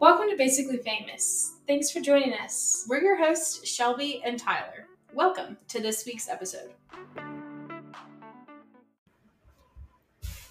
Welcome to Basically Famous. Thanks for joining us. We're your hosts, Shelby and Tyler. Welcome to this week's episode.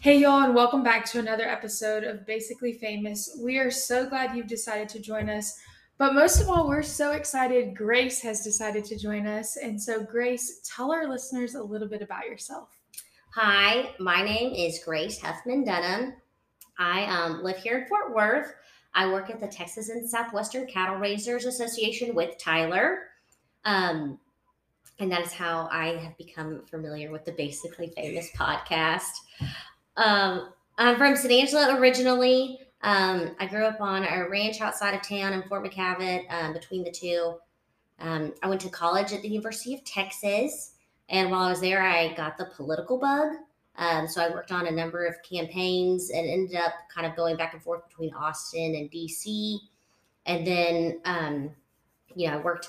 Hey, y'all, and welcome back to another episode of Basically Famous. We are so glad you've decided to join us. But most of all, we're so excited Grace has decided to join us. And so, Grace, tell our listeners a little bit about yourself. Hi, my name is Grace Huffman Dunham. I um, live here in Fort Worth. I work at the Texas and Southwestern Cattle Raisers Association with Tyler. Um, and that is how I have become familiar with the Basically Famous podcast. Um, I'm from San Angelo originally. Um, I grew up on a ranch outside of town in Fort McKavett um, between the two. Um, I went to college at the University of Texas. And while I was there, I got the political bug. Um, so I worked on a number of campaigns and ended up kind of going back and forth between Austin and DC. And then, um, you know, I worked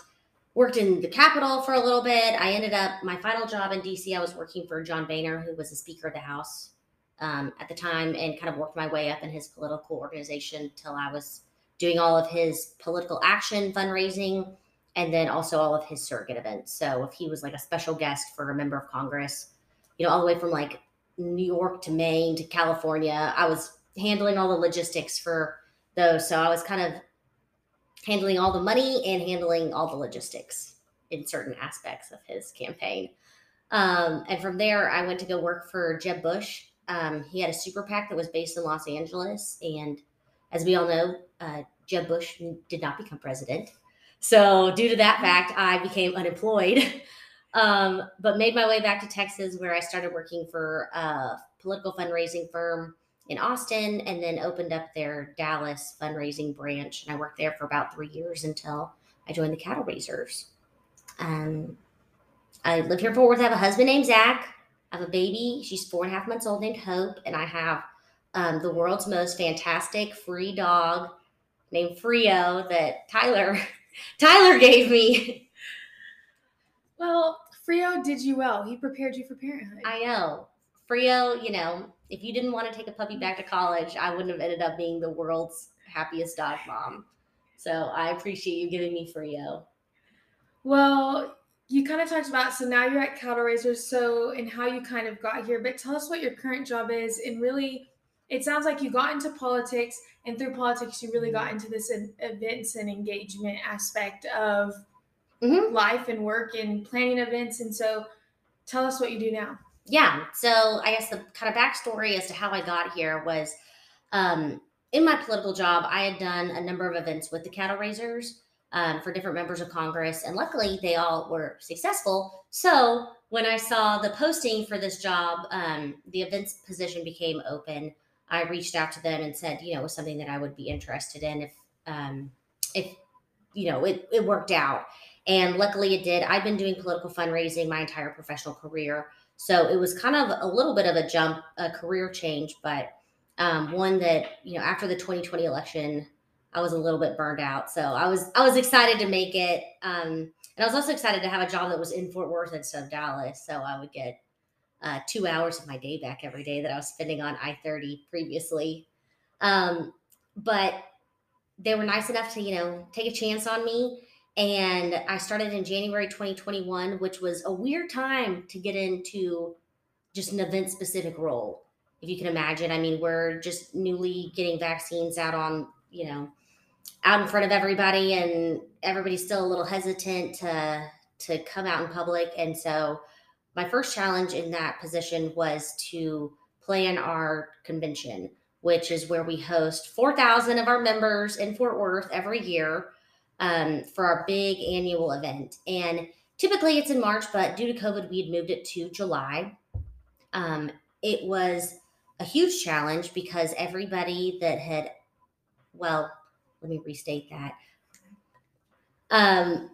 worked in the Capitol for a little bit. I ended up my final job in DC. I was working for John Boehner, who was the Speaker of the House um, at the time, and kind of worked my way up in his political organization till I was doing all of his political action fundraising and then also all of his surrogate events. So if he was like a special guest for a member of Congress, you know, all the way from like New York to Maine to California. I was handling all the logistics for those. So I was kind of handling all the money and handling all the logistics in certain aspects of his campaign. Um, and from there, I went to go work for Jeb Bush. Um, he had a super PAC that was based in Los Angeles. And as we all know, uh, Jeb Bush did not become president. So, due to that fact, I became unemployed. Um, but made my way back to Texas where I started working for a political fundraising firm in Austin and then opened up their Dallas fundraising branch. And I worked there for about three years until I joined the cattle raisers. Um, I live here in Fort Worth. I have a husband named Zach. I have a baby. She's four and a half months old named Hope. And I have um, the world's most fantastic free dog named Frio that Tyler Tyler gave me. Well, Frio did you well. He prepared you for parenthood. I know. Frio, you know, if you didn't want to take a puppy back to college, I wouldn't have ended up being the world's happiest dog mom. So I appreciate you giving me Frio. Well, you kind of talked about so now you're at cattle raisers so and how you kind of got here but tell us what your current job is and really it sounds like you got into politics and through politics you really got mm-hmm. into this events and engagement aspect of mm-hmm. life and work and planning events. And so tell us what you do now. Yeah. So I guess the kind of backstory as to how I got here was um, in my political job, I had done a number of events with the cattle raisers um, for different members of Congress. And luckily, they all were successful. So when I saw the posting for this job, um, the events position became open. I reached out to them and said, you know, it was something that I would be interested in if, um, if you know, it, it worked out. And luckily it did. I've been doing political fundraising my entire professional career. So it was kind of a little bit of a jump, a career change, but um, one that, you know, after the 2020 election, I was a little bit burned out. So I was I was excited to make it. Um, and I was also excited to have a job that was in Fort Worth instead of Dallas. So I would get uh, two hours of my day back every day that I was spending on I 30 previously. Um, but they were nice enough to, you know, take a chance on me and I started in January 2021, which was a weird time to get into just an event specific role. If you can imagine, I mean, we're just newly getting vaccines out on, you know, out in front of everybody, and everybody's still a little hesitant to to come out in public. And so, my first challenge in that position was to plan our convention, which is where we host 4,000 of our members in Fort Worth every year um, for our big annual event. And typically it's in March, but due to COVID, we had moved it to July. Um, it was a huge challenge because everybody that had, well, let me restate that. Um,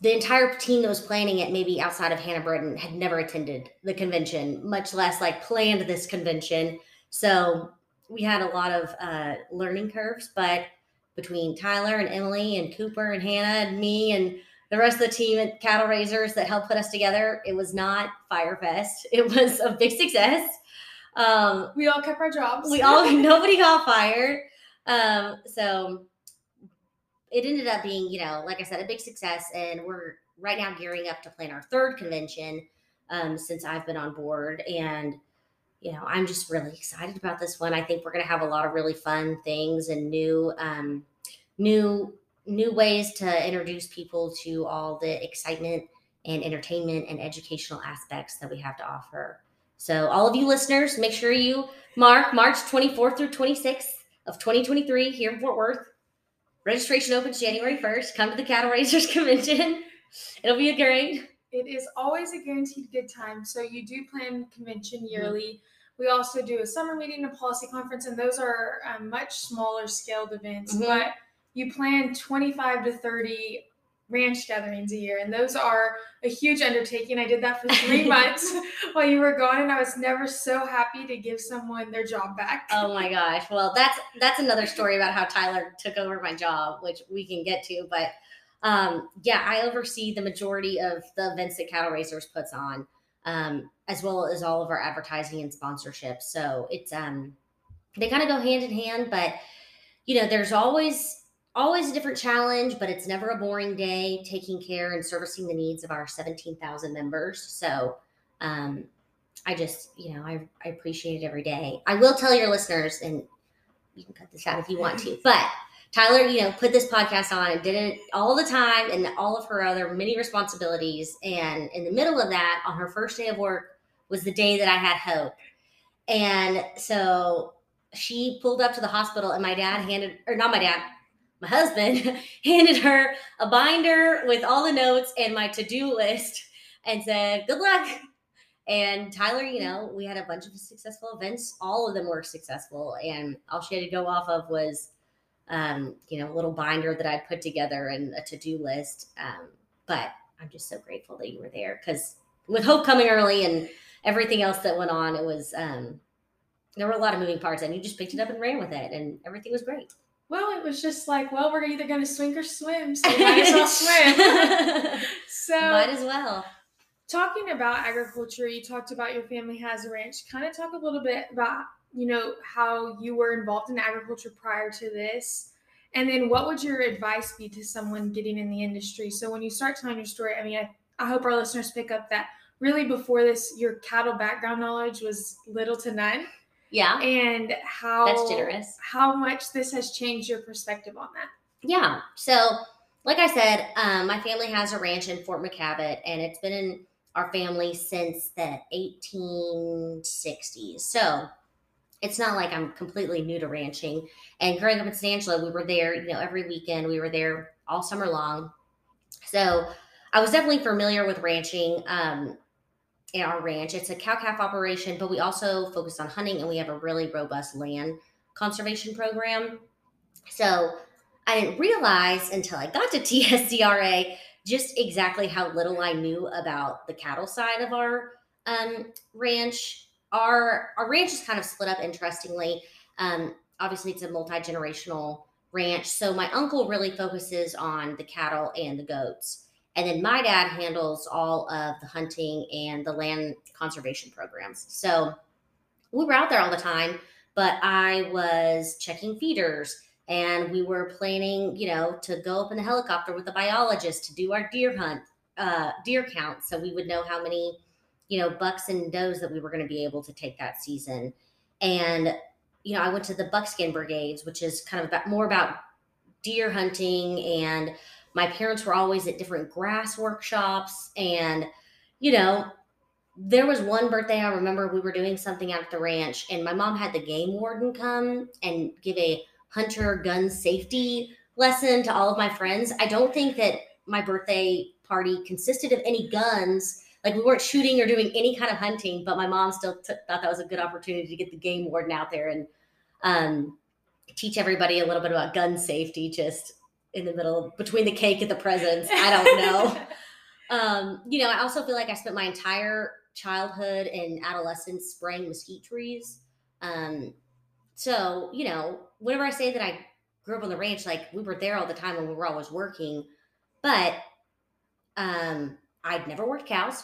the entire team that was planning it, maybe outside of Hannah Britton, had never attended the convention, much less like planned this convention. So we had a lot of uh, learning curves, but between Tyler and Emily and Cooper and Hannah and me and the rest of the team at Cattle Raisers that helped put us together. It was not Fyre Fest. It was a big success. um, we all kept our jobs. we all nobody got fired. Um, so it ended up being, you know, like I said, a big success, and we're right now gearing up to plan our third convention um, since I've been on board, and you know, I'm just really excited about this one. I think we're going to have a lot of really fun things and new, um, new, new ways to introduce people to all the excitement and entertainment and educational aspects that we have to offer. So, all of you listeners, make sure you mark March 24th through 26th of 2023 here in Fort Worth. Registration opens January 1st. Come to the Cattle Raisers Convention. It'll be a great. It is always a guaranteed good time. So you do plan convention yearly. We also do a summer meeting, a policy conference, and those are um, much smaller scaled events. Mhm. But you plan 25 to 30 ranch gatherings a year, and those are a huge undertaking. I did that for three months while you were gone, and I was never so happy to give someone their job back. Oh my gosh. Well, that's that's another story about how Tyler took over my job, which we can get to. But um, yeah, I oversee the majority of the events that Cattle Raisers puts on, um, as well as all of our advertising and sponsorships. So it's um, they kind of go hand in hand, but you know, there's always always a different challenge, but it's never a boring day taking care and servicing the needs of our 17,000 members. So um, I just, you know, I, I appreciate it every day. I will tell your listeners, and you can cut this out if you want to, but Tyler, you know, put this podcast on and did it all the time and all of her other many responsibilities. And in the middle of that, on her first day of work, was the day that I had Hope. And so she pulled up to the hospital, and my dad handed, or not my dad, my husband handed her a binder with all the notes and my to do list and said, Good luck. And Tyler, you know, we had a bunch of successful events. All of them were successful. And all she had to go off of was, um, you know, a little binder that I'd put together and a to do list. Um, but I'm just so grateful that you were there because with Hope coming early and everything else that went on, it was, um, there were a lot of moving parts and you just picked it up and ran with it and everything was great. Well, it was just like, well, we're either going to swing or swim, so might as well swim. so, Might as well. talking about agriculture, you talked about your family has a ranch. Kind of talk a little bit about, you know, how you were involved in agriculture prior to this. And then what would your advice be to someone getting in the industry? So when you start telling your story, I mean, I, I hope our listeners pick up that really before this, your cattle background knowledge was little to none. Yeah. And how That's generous. How much this has changed your perspective on that. Yeah. So, like I said, um, my family has a ranch in Fort McKavett, and it's been in our family since the 1860s. So, it's not like I'm completely new to ranching. And growing up in San Angelo, we were there, you know, every weekend. We were there all summer long. So, I was definitely familiar with ranching. Um, in our ranch, it's a cow calf operation, but we also focus on hunting, and we have a really robust land conservation program. So, I didn't realize until I got to TSCRA just exactly how little I knew about the cattle side of our um, ranch. Our our ranch is kind of split up interestingly. Um, obviously, it's a multi generational ranch, so my uncle really focuses on the cattle and the goats, and then my dad handles all of the hunting and the land conservation programs. So we were out there all the time, but I was checking feeders and we were planning, you know, to go up in the helicopter with a biologist to do our deer hunt, uh, deer count, so we would know how many, you know, bucks and does that we were going to be able to take that season. And you know, I went to the buckskin brigades, which is kind of about, more about deer hunting, and my parents were always at different grass workshops, and you know. There was one birthday I remember we were doing something out at the ranch, and my mom had the game warden come and give a hunter gun safety lesson to all of my friends. I don't think that my birthday party consisted of any guns. Like we weren't shooting or doing any kind of hunting, but my mom still t- thought that was a good opportunity to get the game warden out there and um, teach everybody a little bit about gun safety just in the middle between the cake and the presents. I don't know. um, you know, I also feel like I spent my entire childhood and adolescence spraying mesquite trees. Um, so, you know, whenever I say that I grew up on the ranch, like we were there all the time and we were always working, but um, I'd never worked cows.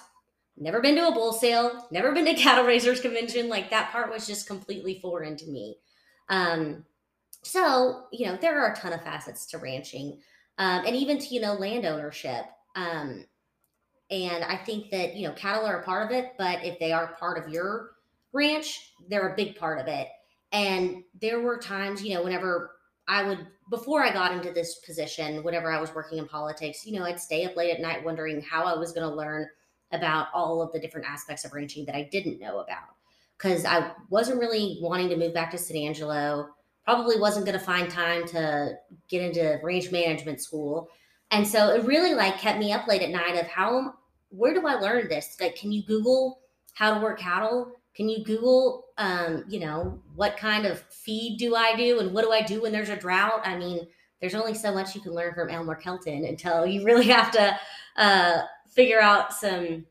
Never been to a bull sale, never been to cattle raisers convention. Like that part was just completely foreign to me. Um, so, you know, there are a ton of facets to ranching um, and even to, you know, land ownership. Um, and I think that, you know, cattle are a part of it, but if they are part of your ranch, they're a big part of it. And there were times, you know, whenever I would, before I got into this position, whenever I was working in politics, you know, I'd stay up late at night wondering how I was going to learn about all of the different aspects of ranching that I didn't know about. Because I wasn't really wanting to move back to San Angelo, probably wasn't going to find time to get into ranch management school. And so it really like kept me up late at night of how, where do I learn this? Like, can you Google how to work cattle? Can you Google, um, you know, what kind of feed do I do and what do I do when there's a drought? I mean, there's only so much you can learn from Elmer Kelton until you really have to uh, figure out some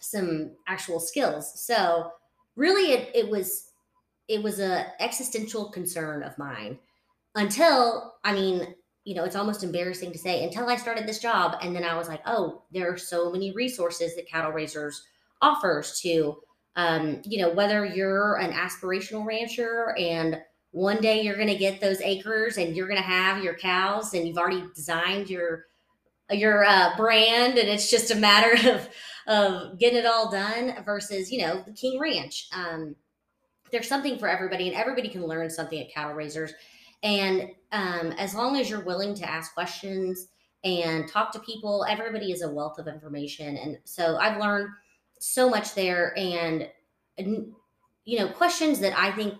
some actual skills. So really, it, it was it was a existential concern of mine until I mean, you know, it's almost embarrassing to say until I started this job, and then I was like, oh, there are so many resources that cattle raisers offers to um, you know, whether you're an aspirational rancher and one day you're going to get those acres and you're going to have your cows and you've already designed your your uh, brand and it's just a matter of of getting it all done versus you know the king ranch. Um, there's something for everybody and everybody can learn something at cattle raisers. And um, as long as you're willing to ask questions and talk to people everybody is a wealth of information. And so i've learned so much there and you know questions that i think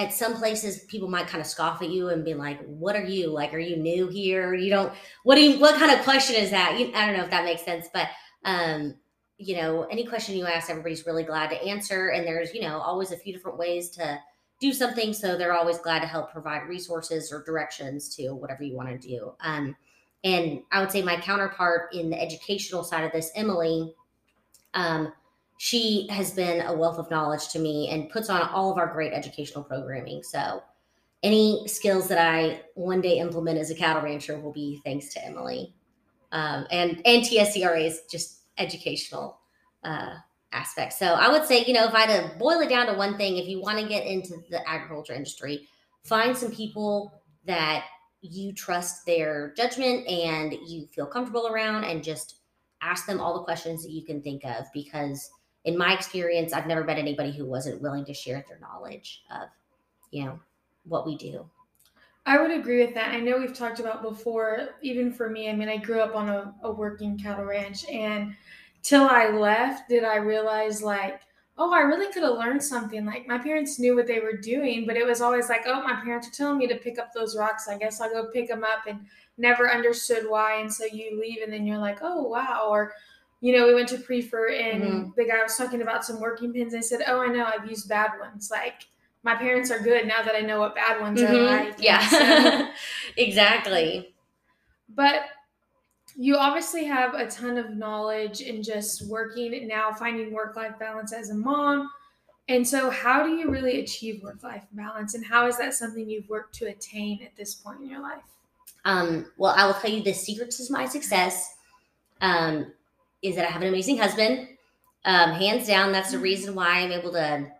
at some places people might kind of scoff at you and be like what are you? Like are you new here? You don't what do you what kind of question is that? You, i don't know if that makes sense but um you know any question you ask everybody's really glad to answer and there's you know always a few different ways to do something so they're always glad to help provide resources or directions to whatever you want to do. Um and i would say my counterpart in the educational side of this emily um, she has been a wealth of knowledge to me and puts on all of our great educational programming. So, any skills that I one day implement as a cattle rancher will be thanks to Emily. Um, and and TSCRA is just educational uh, aspects. So I would say, you know, if I had to boil it down to one thing, if you want to get into the agriculture industry, find some people that you trust their judgment and you feel comfortable around, and just ask them all the questions that you can think of because in my experience i've never met anybody who wasn't willing to share their knowledge of you know what we do i would agree with that i know we've talked about before even for me i mean i grew up on a, a working cattle ranch and till i left did i realize like oh i really could have learned something like my parents knew what they were doing but it was always like oh my parents are telling me to pick up those rocks i guess i'll go pick them up and never understood why. And so you leave and then you're like, oh, wow. Or, you know, we went to Prefer and mm-hmm. the guy was talking about some working pens. I said, oh, I know, I've used bad ones. Like, my parents are good now that I know what bad ones mm-hmm. are like. Yeah, so, exactly. But you obviously have a ton of knowledge in just working now, finding work life balance as a mom. And so, how do you really achieve work life balance? And how is that something you've worked to attain at this point in your life? Um, well, I will tell you the secrets to my success um, is that I have an amazing husband. Um, hands down, that's the mm-hmm. reason why I'm able to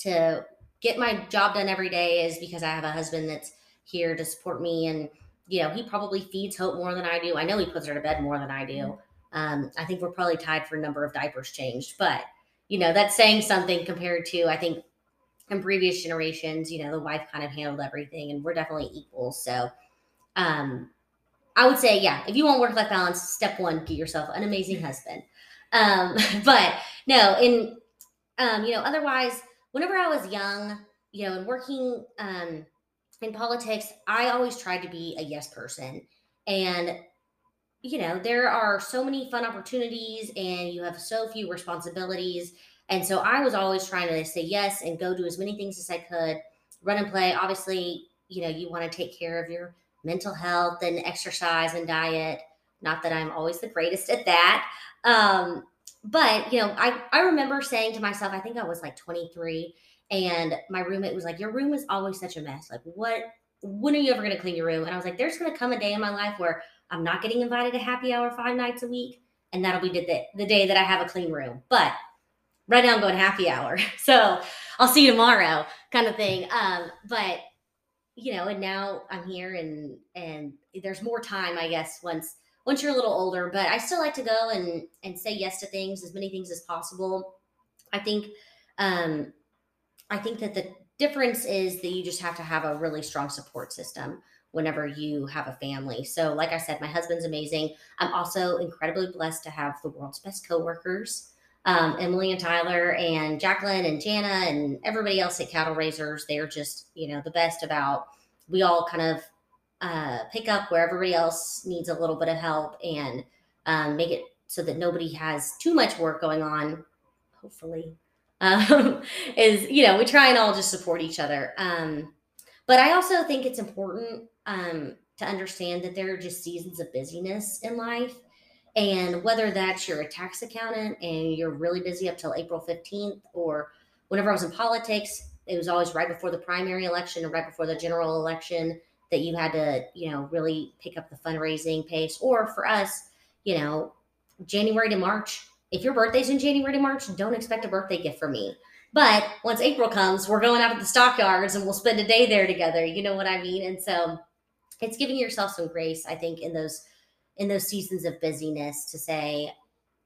to get my job done every day is because I have a husband that's here to support me, and you know he probably feeds Hope more than I do. I know he puts her to bed more than I do. Mm-hmm. Um, I think we're probably tied for a number of diapers changed, but you know that's saying something compared to I think in previous generations. You know the wife kind of handled everything, and we're definitely equal. So um, I would say, yeah, if you want work life balance, step one, get yourself an amazing husband. Um, but no, in, um, you know, otherwise, whenever I was young, you know, and working um, in politics, I always tried to be a yes person. And, you know, there are so many fun opportunities and you have so few responsibilities. And so I was always trying to say yes and go do as many things as I could, run and play. Obviously, you know, you want to take care of your mental health and exercise and diet. Not that I'm always the greatest at that. Um, but you know, I, I remember saying to myself, I think I was like 23, and my roommate was like, Your room is always such a mess. Like, what when are you ever gonna clean your room? And I was like, There's gonna come a day in my life where I'm not getting invited to happy hour five nights a week, and that'll be the, the day that I have a clean room. But right now I'm going happy hour. So I'll see you tomorrow kind of thing. Um, but you know, and now I'm here and and there's more time, I guess, once once you're a little older, but I still like to go and and say yes to things, as many things as possible. I think um I think that the difference is that you just have to have a really strong support system whenever you have a family. So, like I said, my husband's amazing. I'm also incredibly blessed to have the world's best coworkers. Um, Emily and Tyler and Jacqueline and Jana and everybody else at Cattle Raisers, they're just, you know, the best about we all kind of uh, pick up where everybody else needs a little bit of help and um, make it so that nobody has too much work going on, hopefully. Um, is, you know, we try and all just support each other. Um, but I also think it's important um, to understand that there are just seasons of busyness in life. And whether that's you're a tax accountant and you're really busy up till April 15th, or whenever I was in politics, it was always right before the primary election or right before the general election that you had to, you know, really pick up the fundraising pace. Or for us, you know, January to March. If your birthday's in January to March, don't expect a birthday gift from me. But once April comes, we're going out to the stockyards and we'll spend a day there together. You know what I mean? And so it's giving yourself some grace, I think, in those in those seasons of busyness to say,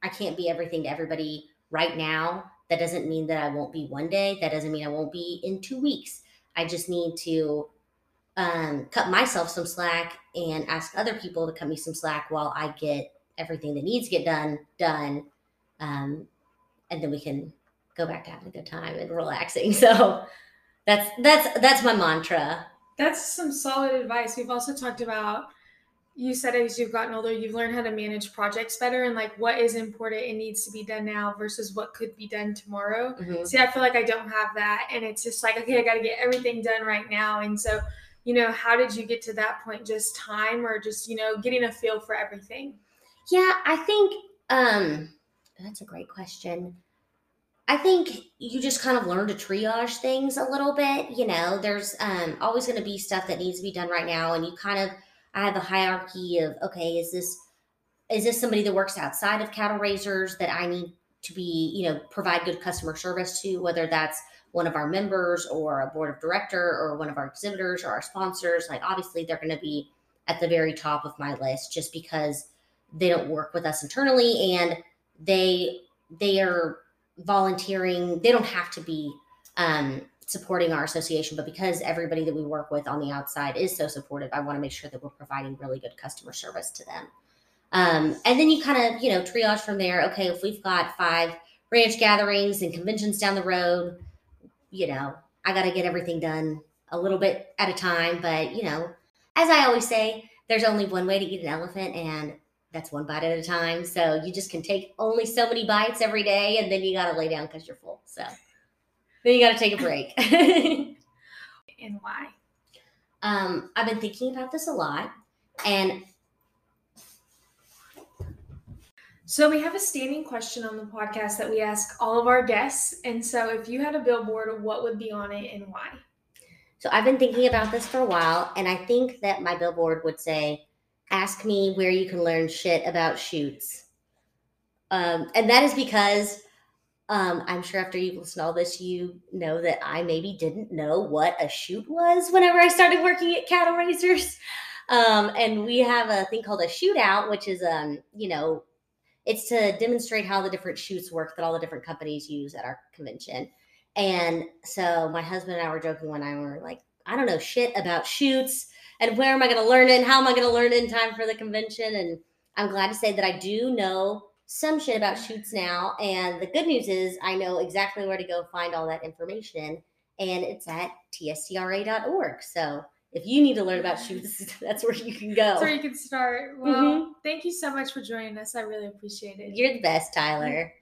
I can't be everything to everybody right now. That doesn't mean that I won't be one day. That doesn't mean I won't be in two weeks. I just need to um, cut myself some slack and ask other people to cut me some slack while I get everything that needs to get done done. Um, and then we can go back to having a good time and relaxing. So that's that's that's my mantra. That's some solid advice. We've also talked about you said as you've gotten older, you've learned how to manage projects better and like what is important and needs to be done now versus what could be done tomorrow. Mm-hmm. See, I feel like I don't have that. And it's just like, okay, I got to get everything done right now. And so, you know, how did you get to that point? Just time or just, you know, getting a feel for everything? Yeah, I think um that's a great question. I think you just kind of learn to triage things a little bit. You know, there's um, always going to be stuff that needs to be done right now, and you kind of I have a hierarchy of okay, is this is this somebody that works outside of cattle raisers that I need to be you know provide good customer service to, whether that's one of our members or a board of director or one of our exhibitors or our sponsors. Like obviously they're going to be at the very top of my list just because they don't work with us internally and they they are volunteering. They don't have to be um, supporting our association, but because everybody that we work with on the outside is so supportive, I want to make sure that we're providing really good customer service to them. Um, and then you kind of, you know, triage from there. Okay, if we've got five ranch gatherings and conventions down the road, you know, I got to get everything done a little bit at a time. But, you know, as I always say, there's only one way to eat an elephant, and that's one bite at a time. So you just can take only so many bites every day, and then you got to lay down because you're full. So then you got to take a break. and why? Um, I've been thinking about this a lot, and so we have a standing question on the podcast that we ask all of our guests. And so, if you had a billboard, what would be on it and why? So I've been thinking about this for a while, and I think that my billboard would say ask me where you can learn shit about chutes. Um, and that is because um, I'm sure after you've listened to all this, you know that I maybe didn't know what a chute was whenever I started working at Cattle Raisers. Um, and we have a thing called a shootout, which is, um, you know, it's to demonstrate how the different chutes work that all the different companies use at our convention. And so my husband and I were joking night, we were like, I don't know shit about chutes and where am I going to learn it and how am I going to learn it in time for the convention. And I'm glad to say that I do know some shit about chutes now. And the good news is I know exactly where to go find all that information. And it's at tscra.org. So if you need to learn about chutes, that's where you can go. That's where you can start. Well, mm-hmm. thank you so much for joining us. I really appreciate it. You're the best, Tyler.